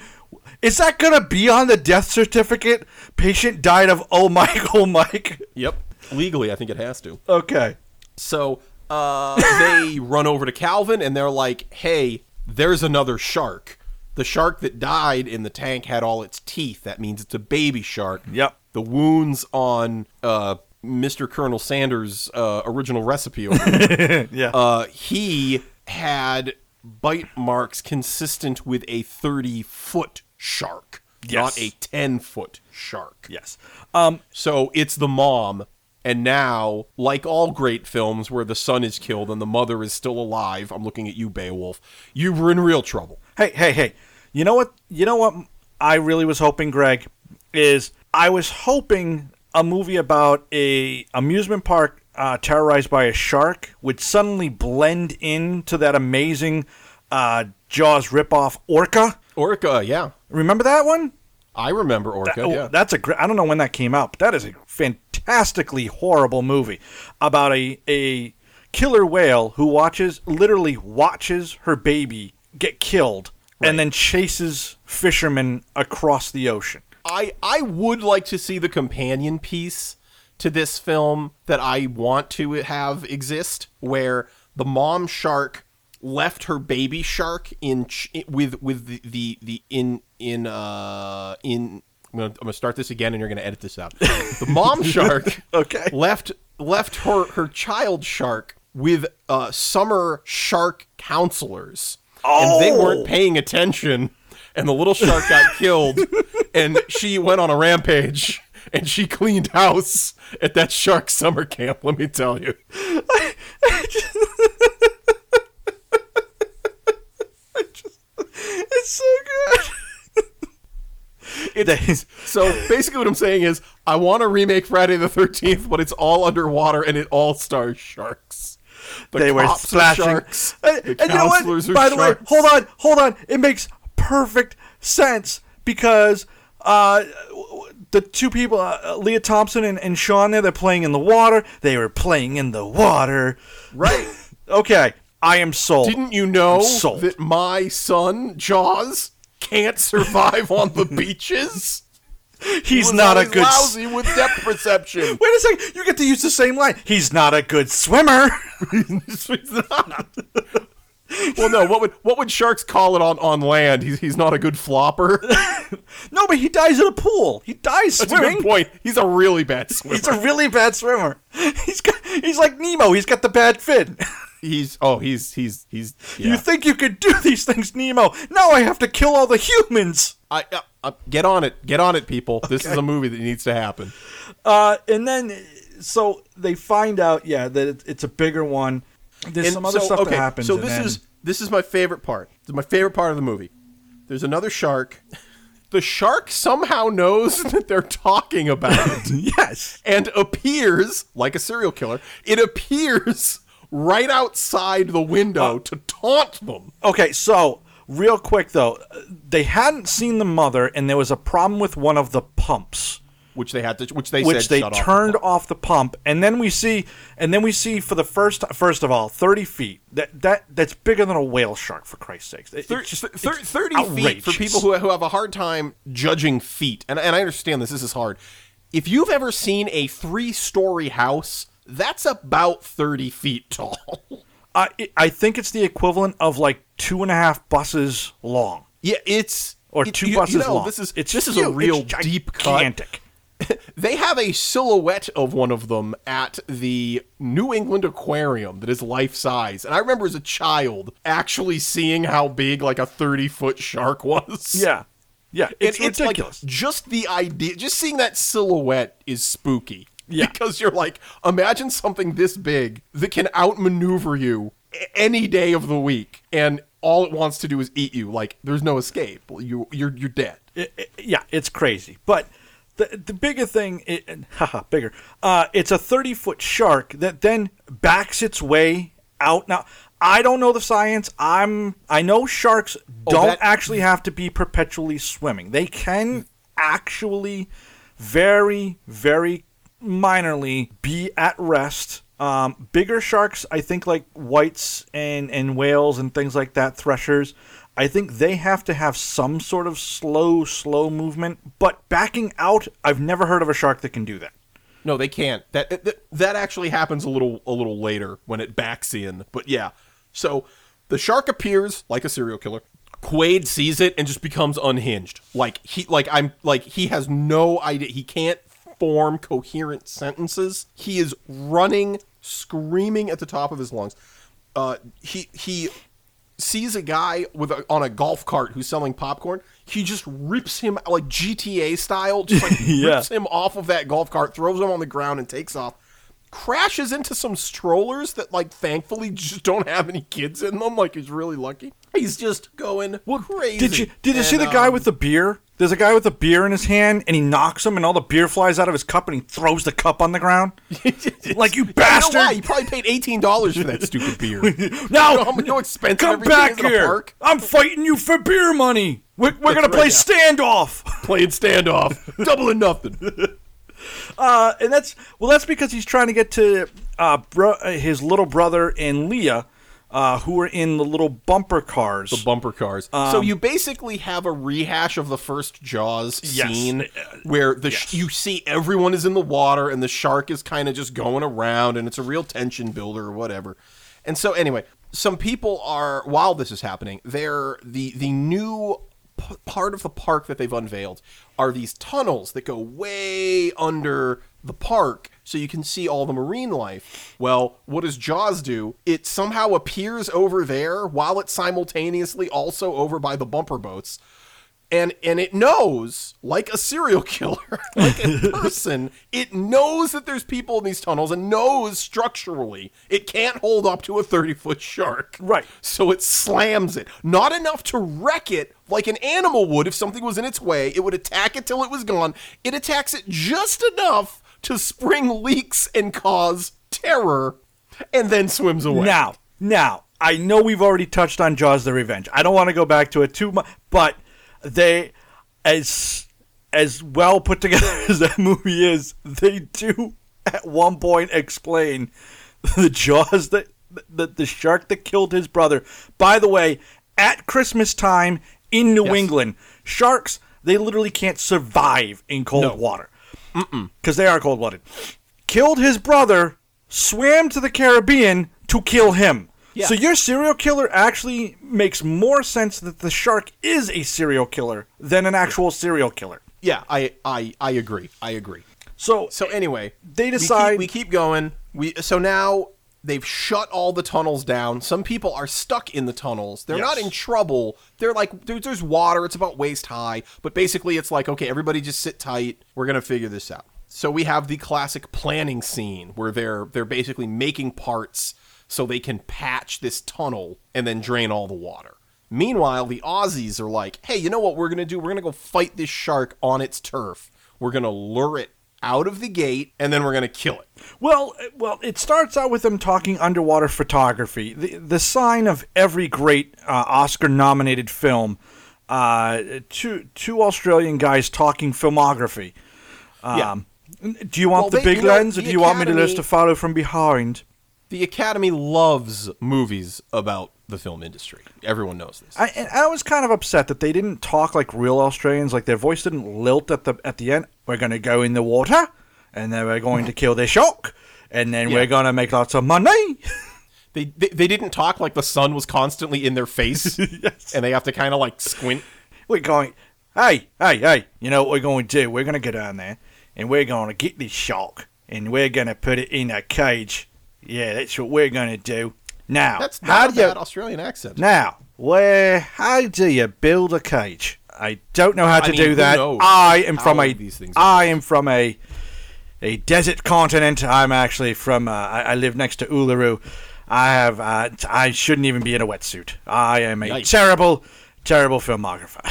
Is that gonna be on the death certificate? Patient died of oh Mike, oh Mike. Yep. Legally, I think it has to. Okay. So uh, they run over to Calvin and they're like, "Hey, there's another shark. The shark that died in the tank had all its teeth. That means it's a baby shark. Yep. The wounds on uh, Mr. Colonel Sanders' uh, original recipe Yeah. uh, he had bite marks consistent with a 30 foot shark, not a 10 foot shark. yes. Um. So it's the mom, and now, like all great films where the son is killed and the mother is still alive, I'm looking at you, Beowulf. You were in real trouble. Hey, hey, hey. You know what? You know what? I really was hoping, Greg, is I was hoping a movie about a amusement park uh, terrorized by a shark would suddenly blend into that amazing uh, Jaws ripoff Orca. Orca, yeah, Remember that one? I remember Orca. Oh, yeah, That's a great. I don't know when that came out, but that is a fantastically horrible movie about a a killer whale who watches literally watches her baby get killed and then chases fishermen across the ocean. I I would like to see the companion piece to this film that I want to have exist, where the mom shark left her baby shark in ch- with with the the, the in in uh in I'm gonna, I'm gonna start this again and you're gonna edit this out. The mom shark Okay. left left her her child shark with uh summer shark counselors. And they weren't Oh. paying attention and the little shark got killed and she went on a rampage and she cleaned house at that shark summer camp, let me tell you. It's so good. It's, so basically, what I'm saying is, I want to remake Friday the 13th, but it's all underwater and it all stars sharks. The they were splashing. sharks. And, the and you know what? By the way, hold on, hold on. It makes perfect sense because uh, the two people, uh, Lea Thompson and, and Sean, there, they're playing in the water. They were playing in the water. Right. Okay, I am sold. Didn't you know that my son Jaws can't survive on the beaches? He's was not a good. lousy with depth perception. Wait a second. You get to use the same line. He's not a good swimmer. He's not. Well, no. What would what would sharks call it on, on land? He's he's not a good flopper. no, but he dies in a pool. He dies That's a swimming. good point. He's a really bad swimmer. He's a really bad swimmer. He's got, he's like Nemo. He's got the bad fin. He's oh he's he's he's. Yeah. You think you could do these things, Nemo? Now I have to kill all the humans. I uh, uh, get on it, get on it, people. This is a movie that needs to happen. Uh, and then, so they find out, yeah, that it, it's a bigger one. There's And some other so, stuff okay, that happens. So this then- is this is my favorite part. This is my favorite part of the movie. There's another shark. The shark somehow knows that they're talking about it yes. and appears like a serial killer. It appears right outside the window uh, to taunt them. Okay, so real quick though, they hadn't seen the mother, and there was a problem with one of the pumps. Which they had to, which they which said they shut off the turned off the pump, and then we see, and then we see for the first, first of all, thirty feet. That that that's bigger than a whale shark, for Christ's sakes. It- Thir- just- thir- it's 30 feet for people who, who have a hard time judging feet. And, and I understand this, this is hard. If you've ever seen a three story house, that's about 30 feet tall. I I think it's the equivalent of like two and a half buses long, yeah, it's. or it- two you- you buses know, long. This is, it's this is a real deep cut. They have a silhouette of one of them at the New England Aquarium that is life size. And I remember as a child actually seeing how big like a 30 foot shark was. Yeah, yeah, it's, it's ridiculous. like just the idea, just seeing that silhouette is spooky. Yeah. Because you're like, imagine something this big that can outmaneuver you any day of the week, and all it wants to do is eat you. Like, there's no escape. You, you're, you're dead. it, it- yeah, it's crazy. But the the bigger thing, it, haha, bigger. Uh, it's a thirty foot shark that then backs its way out. Now, I don't know the science. I'm I know sharks don't Oh, that- actually have to be perpetually swimming. They can actually very very minorly be at rest. Um, bigger sharks, I think, like whites and, and whales and things like that, threshers, I think they have to have some sort of slow, slow movement. But backing out, I've never heard of a shark that can do that. No, they can't. That, that that actually happens a little a little later when it backs in. But yeah, so the shark appears like a serial killer. Quaid sees it and just becomes unhinged. Like he like I'm like he has no idea. He can't form coherent sentences. He is running, screaming at the top of his lungs. Uh, he he sees a guy with a, on a golf cart who's selling popcorn. He just rips him like GTA style, just like Yeah. rips him off of that golf cart, throws him on the ground, and takes off. Crashes into some strollers that, like, thankfully just don't have any kids in them. Like, he's really lucky. He's just going crazy. Did you did you see And, the guy um, with the beer? There's a guy with a beer in his hand, and he knocks him, and all the beer flies out of his cup, and he throws the cup on the ground. like you You know bastard! why? He probably paid eighteen dollars for that stupid beer. no, You know how much- how expensive come back is in a here! park? I'm fighting you for beer money. We're, we're gonna right, play standoff. Playing standoff, double and nothing. Uh, and that's well, that's because he's trying to get to uh, bro- uh, his little brother and Lea, uh, who are in the little bumper cars. the bumper cars. so you basically have a rehash of the first Jaws Yes. scene where the sh- you see everyone is in the water and the shark is kind of just going around and it's a real tension builder or whatever. And so anyway, some people are while this is happening, they're the the new p- part of the park that they've unveiled are these tunnels that go way under the park so you can see all the marine life. Well, what does Jaws do? It somehow appears over there while it's simultaneously also over by the bumper boats. And and it knows, like a serial killer, like a person, it knows that there's people in these tunnels and knows structurally it can't hold up to a 30 foot shark. Right. So it slams it. Not enough to wreck it like an animal would if something was in its way. It would attack it till it was gone. It attacks it just enough to spring leaks and cause terror and then swims away. Now, now, I know we've already touched on Jaws: The Revenge. I don't want to go back to it too much, but they, as as well put together as that movie is, they do at one point explain the Jaws that the, the shark that killed his brother. By the way, at Christmas time in New Yes. England, sharks they literally can't survive in cold No. water because they are cold blooded. Killed his brother, swam to the Caribbean to kill him. Yeah. So your serial killer actually makes more sense that the shark is a serial killer than an actual serial killer. Yeah, I I I agree. I agree. So So anyway, They we keep- decide- we keep, going. We so now they've shut all the tunnels down. Some people are stuck in the tunnels. They're not in trouble. They're like there, there's water. It's about waist high, but basically it's like okay, everybody just sit tight. We're gonna figure this out. So we have the classic planning scene where they're they're basically making parts so they can patch this tunnel and then drain all the water. Meanwhile, the Aussies are like, hey, you know what we're going to do? We're going to go fight this shark on its turf. We're going to lure it out of the gate and then we're going to kill it. Well, uh, well, it starts out with them talking underwater photography. The the sign of every great uh, Oscar-nominated film. Uh, two two Australian guys talking filmography. Um, Do you want Well, the they- big you know, lens, or do you want me to Academy- just to follow from behind? The Academy loves movies about the film industry. Everyone knows this. I, and I was kind of upset that they didn't talk like real Australians, like their voice didn't lilt at the at the end. We're going to go in the water, and then we're going to kill the shark, and then Yeah. we're going to make lots of money. They, they they didn't talk like the sun was constantly in their face and they have to kind of like squint. we're going, hey, hey, hey, you know what we're going to do? We're going to go down there, and we're going to get this shark, and we're going to put it in a cage. Yeah, that's what we're going to do. Now, That's how not a do you bad Australian accent. Now, where how do you build a cage? I don't know how to mean, do who that. knows I am from how a these things I am from a a desert continent. I'm actually from uh, I, I live next to Uluru. I have uh, t- I shouldn't even be in a wetsuit. I am a Yikes. terrible terrible filmographer.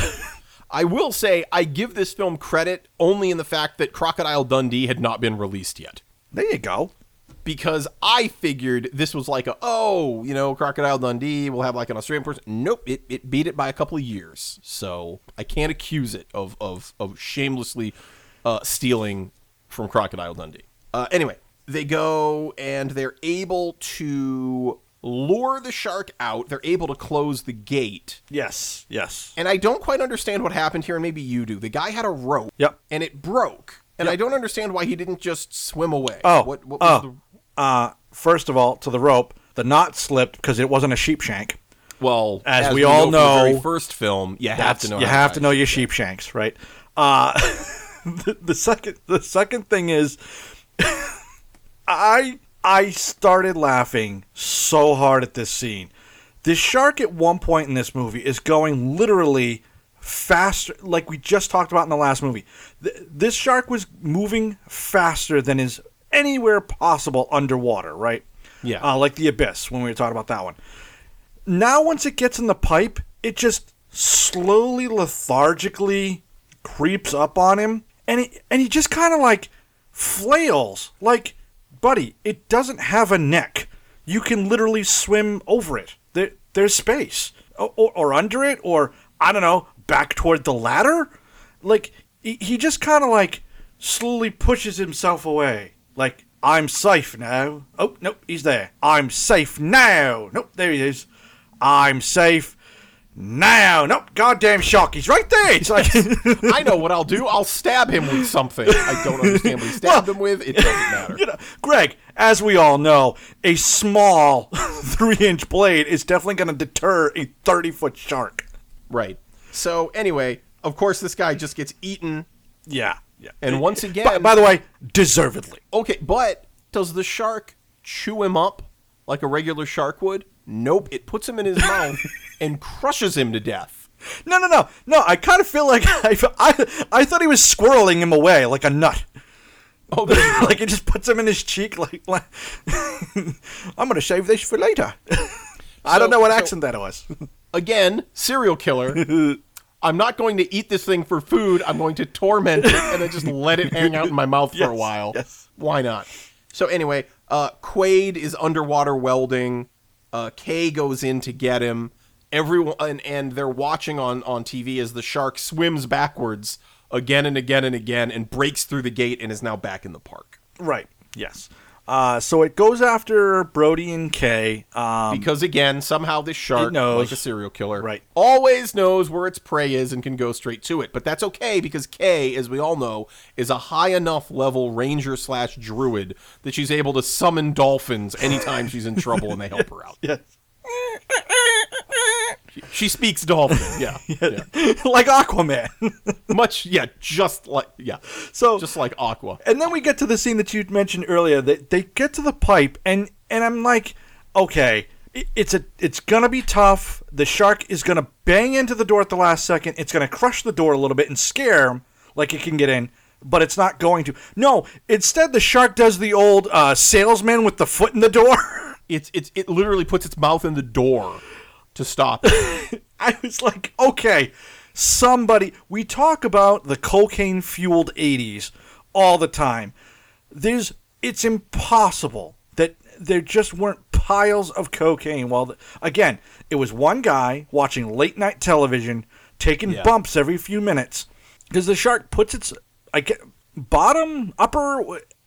I will say I give this film credit only in the fact that Crocodile Dundee had not been released yet. there you go. Because I figured this was like a oh you know Crocodile Dundee will have like an Australian person. Nope, it, it beat it by a couple of years. So I can't accuse it of of of shamelessly uh, stealing from Crocodile Dundee. Uh, anyway, they go and they're able to lure the shark out. They're able to close the gate. Yes, yes. And I don't quite understand what happened here, and maybe you do. The guy had a rope, Yep. and it broke. And I don't understand why he didn't just swim away. Oh, what, what was oh. the Uh, first of all, to the rope, the knot slipped because it wasn't a sheep shank. Well, As we all from the very know, first film, you have to know. you have to know your sheep. shanks, right? Uh, the, the second the second thing is, I I started laughing so hard at this scene. This shark at one point in this movie is going literally faster, like we just talked about in the last movie. Th- this shark was moving faster than is anywhere possible underwater, right? Yeah. uh, like the abyss when we were talking about that one now once it gets in the pipe, it just slowly, lethargically creeps up on him, and he, and he just kind of like flails. Like, buddy, it doesn't have a neck. You can literally swim over it. There, there's space, or, or, or under it, or I don't know, back toward the ladder. Like he, he just kind of like slowly pushes himself away. Like I'm safe now. Oh, nope, he's there. I'm safe now. Nope, there he is. I'm safe now. Nope, goddamn shark. He's right there. It's like, I know what I'll do. I'll stab him with something. I don't understand what he stabbed him with. It doesn't matter. you know, Greg, as we all know, a small three inch blade is definitely going to deter a 30 foot shark. Right. So anyway, of course, this guy just gets eaten. Yeah. Yeah. And once again, By, by the way, deservedly. okay, but does the shark chew him up like a regular shark would? Nope. It puts him in his mouth and crushes him to death. No, no, no, no. I kind of feel like I, I, I thought he was squirreling him away like a nut. Oh, there you go. like it just puts him in his cheek. Like, like I'm gonna save this for later. I don't know what so- accent that was. again, serial killer. I'm not going to eat this thing for food. I'm going to torment it and then just let it hang out in my mouth for a while. yes. Why not? So anyway, uh, Quaid is underwater welding. Uh, Kay goes in to get him. Everyone and, and they're watching on on TV as the shark swims backwards again and again and again and breaks through the gate and is now back in the park. right. Yes. Uh, so it goes after Brody and Kay. Um, Because again, somehow this shark, knows. like a serial killer, Right. always knows where its prey is and can go straight to it. But that's okay because Kay, as we all know, is a high enough level ranger slash druid that she's able to summon dolphins anytime she's in trouble and they help her out. yes. She speaks dolphin, yeah, yeah. like Aquaman. much, yeah, just like yeah, so just like Aqua. And then we get to the scene that you mentioned earlier. That they get to the pipe, and and I'm like, okay, it, it's a it's gonna be tough. The shark is gonna bang into the door at the last second. It's gonna crush the door a little bit and scare him like it can get in, but it's not going to. No, instead the shark does the old uh, salesman with the foot in the door. It's it's it literally puts its mouth in the door to stop it. I was like, okay, somebody. We talk about the cocaine fueled 80s all the time. There's, it's impossible that there just weren't piles of cocaine. While, the, again, it was one guy watching late night television, taking Yeah. bumps every few minutes. Because the shark puts its, I get, bottom, upper,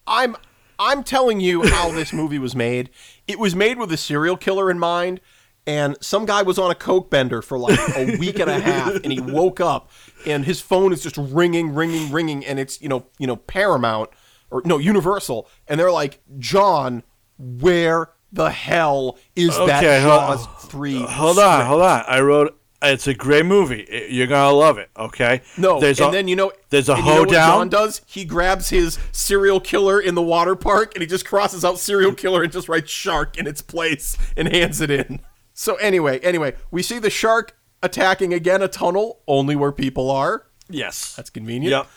I'm I'm telling you how this movie was made. It was made with a serial killer in mind, and some guy was on a coke bender for like a week and a half, and he woke up and his phone is just ringing, ringing, ringing, and it's you know you know Paramount or no Universal, and they're like, John, where the hell is that Okay, hold- Jaws three? Uh, hold on, hold on. I wrote. It's a great movie. It- You're gonna love it. Okay. No, There's and a, then you know there's a and you know what. John does he grabs his serial killer in the water park and he just crosses out serial killer and just writes shark in its place and hands it in. So anyway, anyway, we see the shark attacking again a tunnel only where people are. Yes. That's convenient. Yep.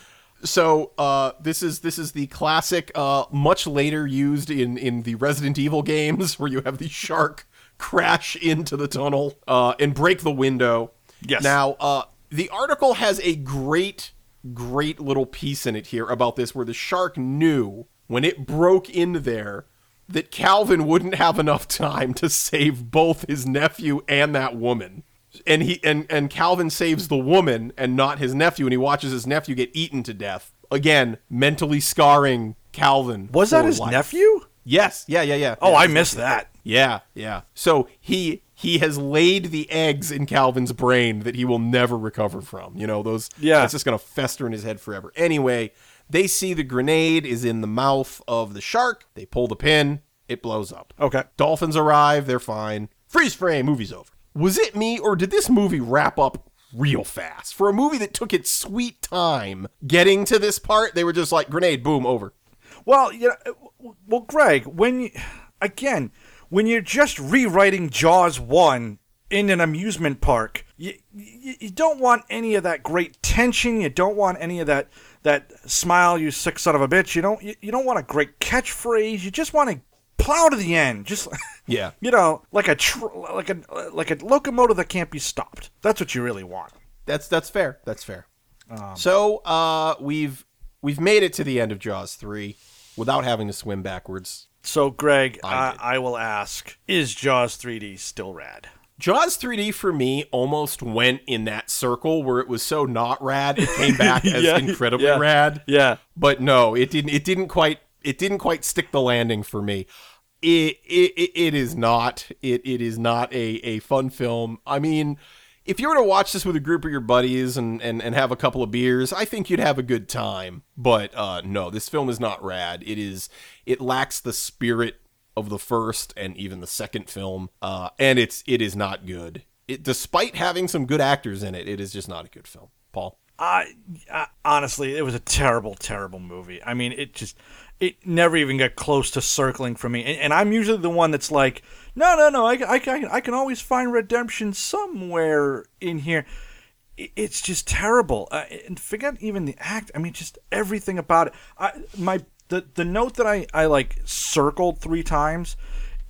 So uh, this is this is the classic, uh, much later used in in the Resident Evil games, where you have the shark crash into the tunnel uh, and break the window. Yes. Now, uh, the article has a great, great little piece in it here about this, where the shark knew when it broke in there that Calvin wouldn't have enough time to save both his nephew and that woman. And he and, and Calvin saves the woman and not his nephew, and he watches his nephew get eaten to death. Again, mentally scarring Calvin. Was that his life. nephew? Yes. Yeah, yeah, yeah. Oh, Yeah, I missed nephew. that. Yeah, yeah. So he he has laid the eggs in Calvin's brain that he will never recover from. You know, those Yeah. it's just gonna fester in his head forever. Anyway, they see the grenade is in the mouth of the shark. They pull the pin, it blows up. Okay. Dolphins arrive, they're fine. Freeze frame, movie's over. Was it me or did this movie wrap up real fast? For a movie that took its sweet time getting to this part, they were just like grenade, boom, over. Well, you know, uh, well, Greg, when you, again, when you're just rewriting Jaws one in an amusement park, you, you you don't want any of that great tension. You don't want any of that that smile, you sick son of a bitch. You don't you, you don't want a great catchphrase. You just want to plow to the end. Just Yeah. you know, like a tr- like a like a locomotive that can't be stopped. That's what you really want. That's that's fair. That's fair. Um, so uh, we've we've made it to the end of Jaws three without having to swim backwards. So, Greg, I I. I will ask: Is Jaws 3D still rad? Jaws 3D for me almost went in that circle where it was so not rad, it came back as Yeah, incredibly yeah. rad. Yeah. But no, it didn't. It didn't quite it didn't quite stick the landing for me. It it, it, it is not it it is not a, a fun film. I mean, if you were to watch this with a group of your buddies and, and, and have a couple of beers, I think you'd have a good time. But uh, no, this film is not rad. It is it lacks the spirit of the first and even the second film, uh, and it's it is not good. It, despite having some good actors in it, it is just not a good film. Paul. I, I honestly, it was a terrible, terrible movie. I mean, it just it never even got close to circling for me. And, and I'm usually the one that's like, no, no, no, I, I, I, I can always find redemption somewhere in here. It's just terrible. Uh, and forget even the act. I mean, just everything about it. I, my the the note that I I like circled three times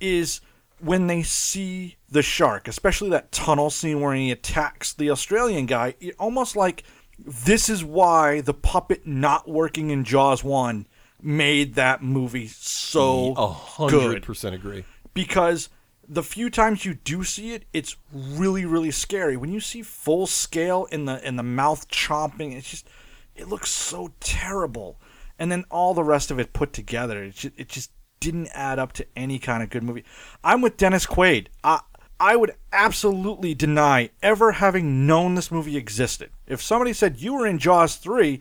is when they see the shark, especially that tunnel scene where he attacks the Australian guy. It almost like this is why the puppet not working in Jaws one made that movie so A hundred percent agree. because the few times you do see it, it's really really scary. When you see full scale in the in the mouth chomping, it's just it looks so terrible. And then all the rest of it put together, it just, it just didn't add up to any kind of good movie. I'm with Dennis Quaid. I I would absolutely deny ever having known this movie existed. If somebody said you were in Jaws 3,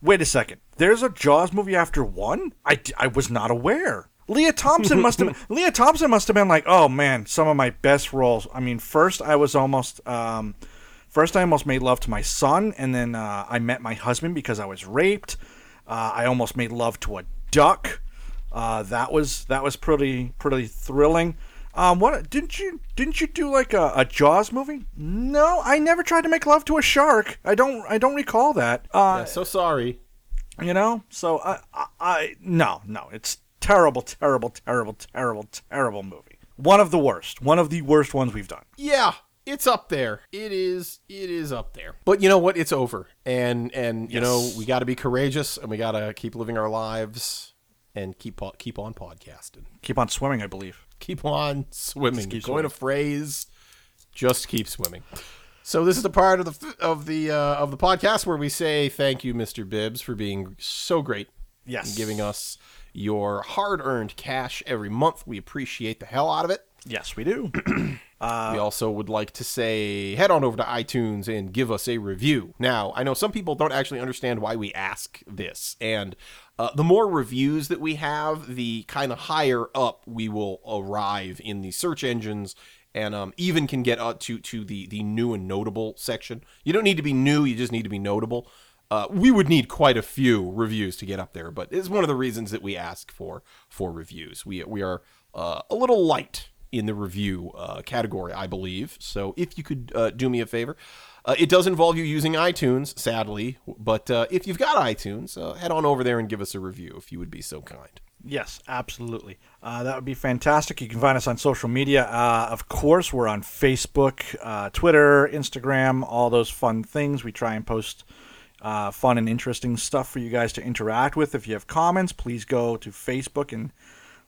wait a second. There's a Jaws movie after one? I, I was not aware. Lea Thompson must have Lea Thompson must have been like, oh man, some of my best roles. I mean, first I was almost um, first I almost made love to my son, and then uh, I met my husband because I was raped. Uh, I almost made love to a duck. Uh, that was that was pretty pretty thrilling. Um, what didn't you didn't you do like a, a Jaws movie? No, I never tried to make love to a shark. I don't I don't recall that. Uh, Yeah, so sorry. you know, so I, I, I no no, it's terrible, terrible, terrible, terrible, terrible movie. One of the worst. One of the worst ones we've done. Yeah, it's up there. It is. It is up there. But you know what? It's over. And and you know we got to be courageous and we got to keep living our lives and keep po- keep on podcasting. Keep on swimming, I believe. Keep on swimming. keep Going to phrase, just keep swimming. So this is the part of the of the uh, of the podcast where we say thank you, Mr. Bibbs, for being so great Yes. and giving us your hard-earned cash every month. We appreciate the hell out of it. Yes, we do. we also would like to say head on over to iTunes and give us a review. Now, I know some people don't actually understand why we ask this, and uh, the more reviews that we have, the kind of higher up we will arrive in the search engines. And um, even can get up to to the the new and notable section. You don't need to be new; you just need to be notable. Uh, we would need quite a few reviews to get up there, but it's one of the reasons that we ask for for reviews. We we are uh, a little light in the review uh, category, I believe. So if you could uh, do me a favor, uh, it does involve you using iTunes, sadly, but uh, if you've got iTunes, uh, head on over there and give us a review if you would be so kind. Yes, absolutely. Uh, that would be fantastic. You can find us on social media. Uh, of course, we're on Facebook, uh, Twitter, Instagram, all those fun things. We try and post fun and interesting stuff for you guys to interact with. If you have comments, please go to Facebook and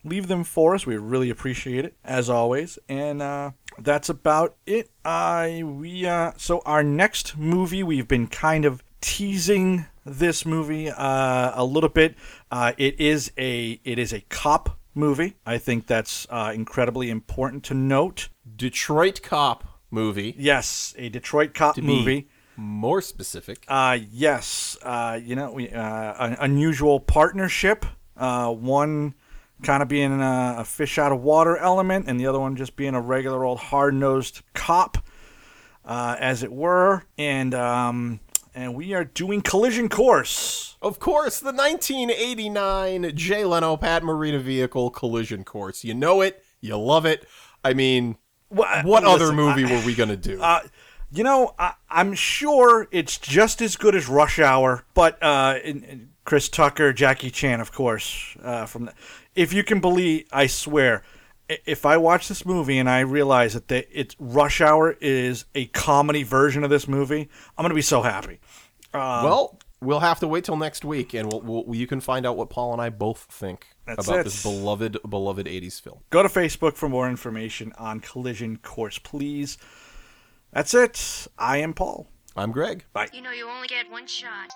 leave them for us. We really appreciate it, as always. And uh, that's about it. I we uh, so our next movie we've been kind of teasing this movie uh, a little bit. Uh, it is a it is a cop movie. I think that's uh, incredibly important to note. Detroit Cop movie. Yes, a Detroit cop movie. more specific. Uh, yes, uh, you know, we, uh, an unusual partnership. Uh, one kind of being a, a fish out of water element, and the other one just being a regular old hard nosed cop, uh, as it were. And um, and we are doing Collision Course. Of course, the 1989 Jay Leno Pat Morita vehicle collision course. You know it, you love it. I mean, Wha- what other movie I- were we gonna do? Uh, you know, I, I'm sure it's just as good as Rush Hour, but uh, in, in Chris Tucker, Jackie Chan, of course. Uh, from the, if you can believe, I swear, if I watch this movie and I realize that the, it's Rush Hour is a comedy version of this movie, I'm gonna be so happy. Um, well, we'll have to wait till next week, and we'll, we'll you can find out what Paul and I both think about it. this beloved beloved 80s film. Go to Facebook for more information on Collision Course, please. That's it. I am Paul. I'm Greg. Bye. You know, you only get one shot.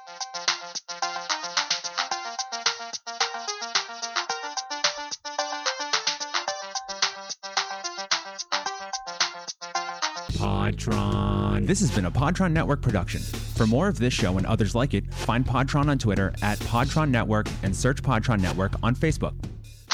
Podtron. This has been a Podtron Network production. For more of this show and others like it, find Podtron on Twitter at Podtron Network and search Podtron Network on Facebook.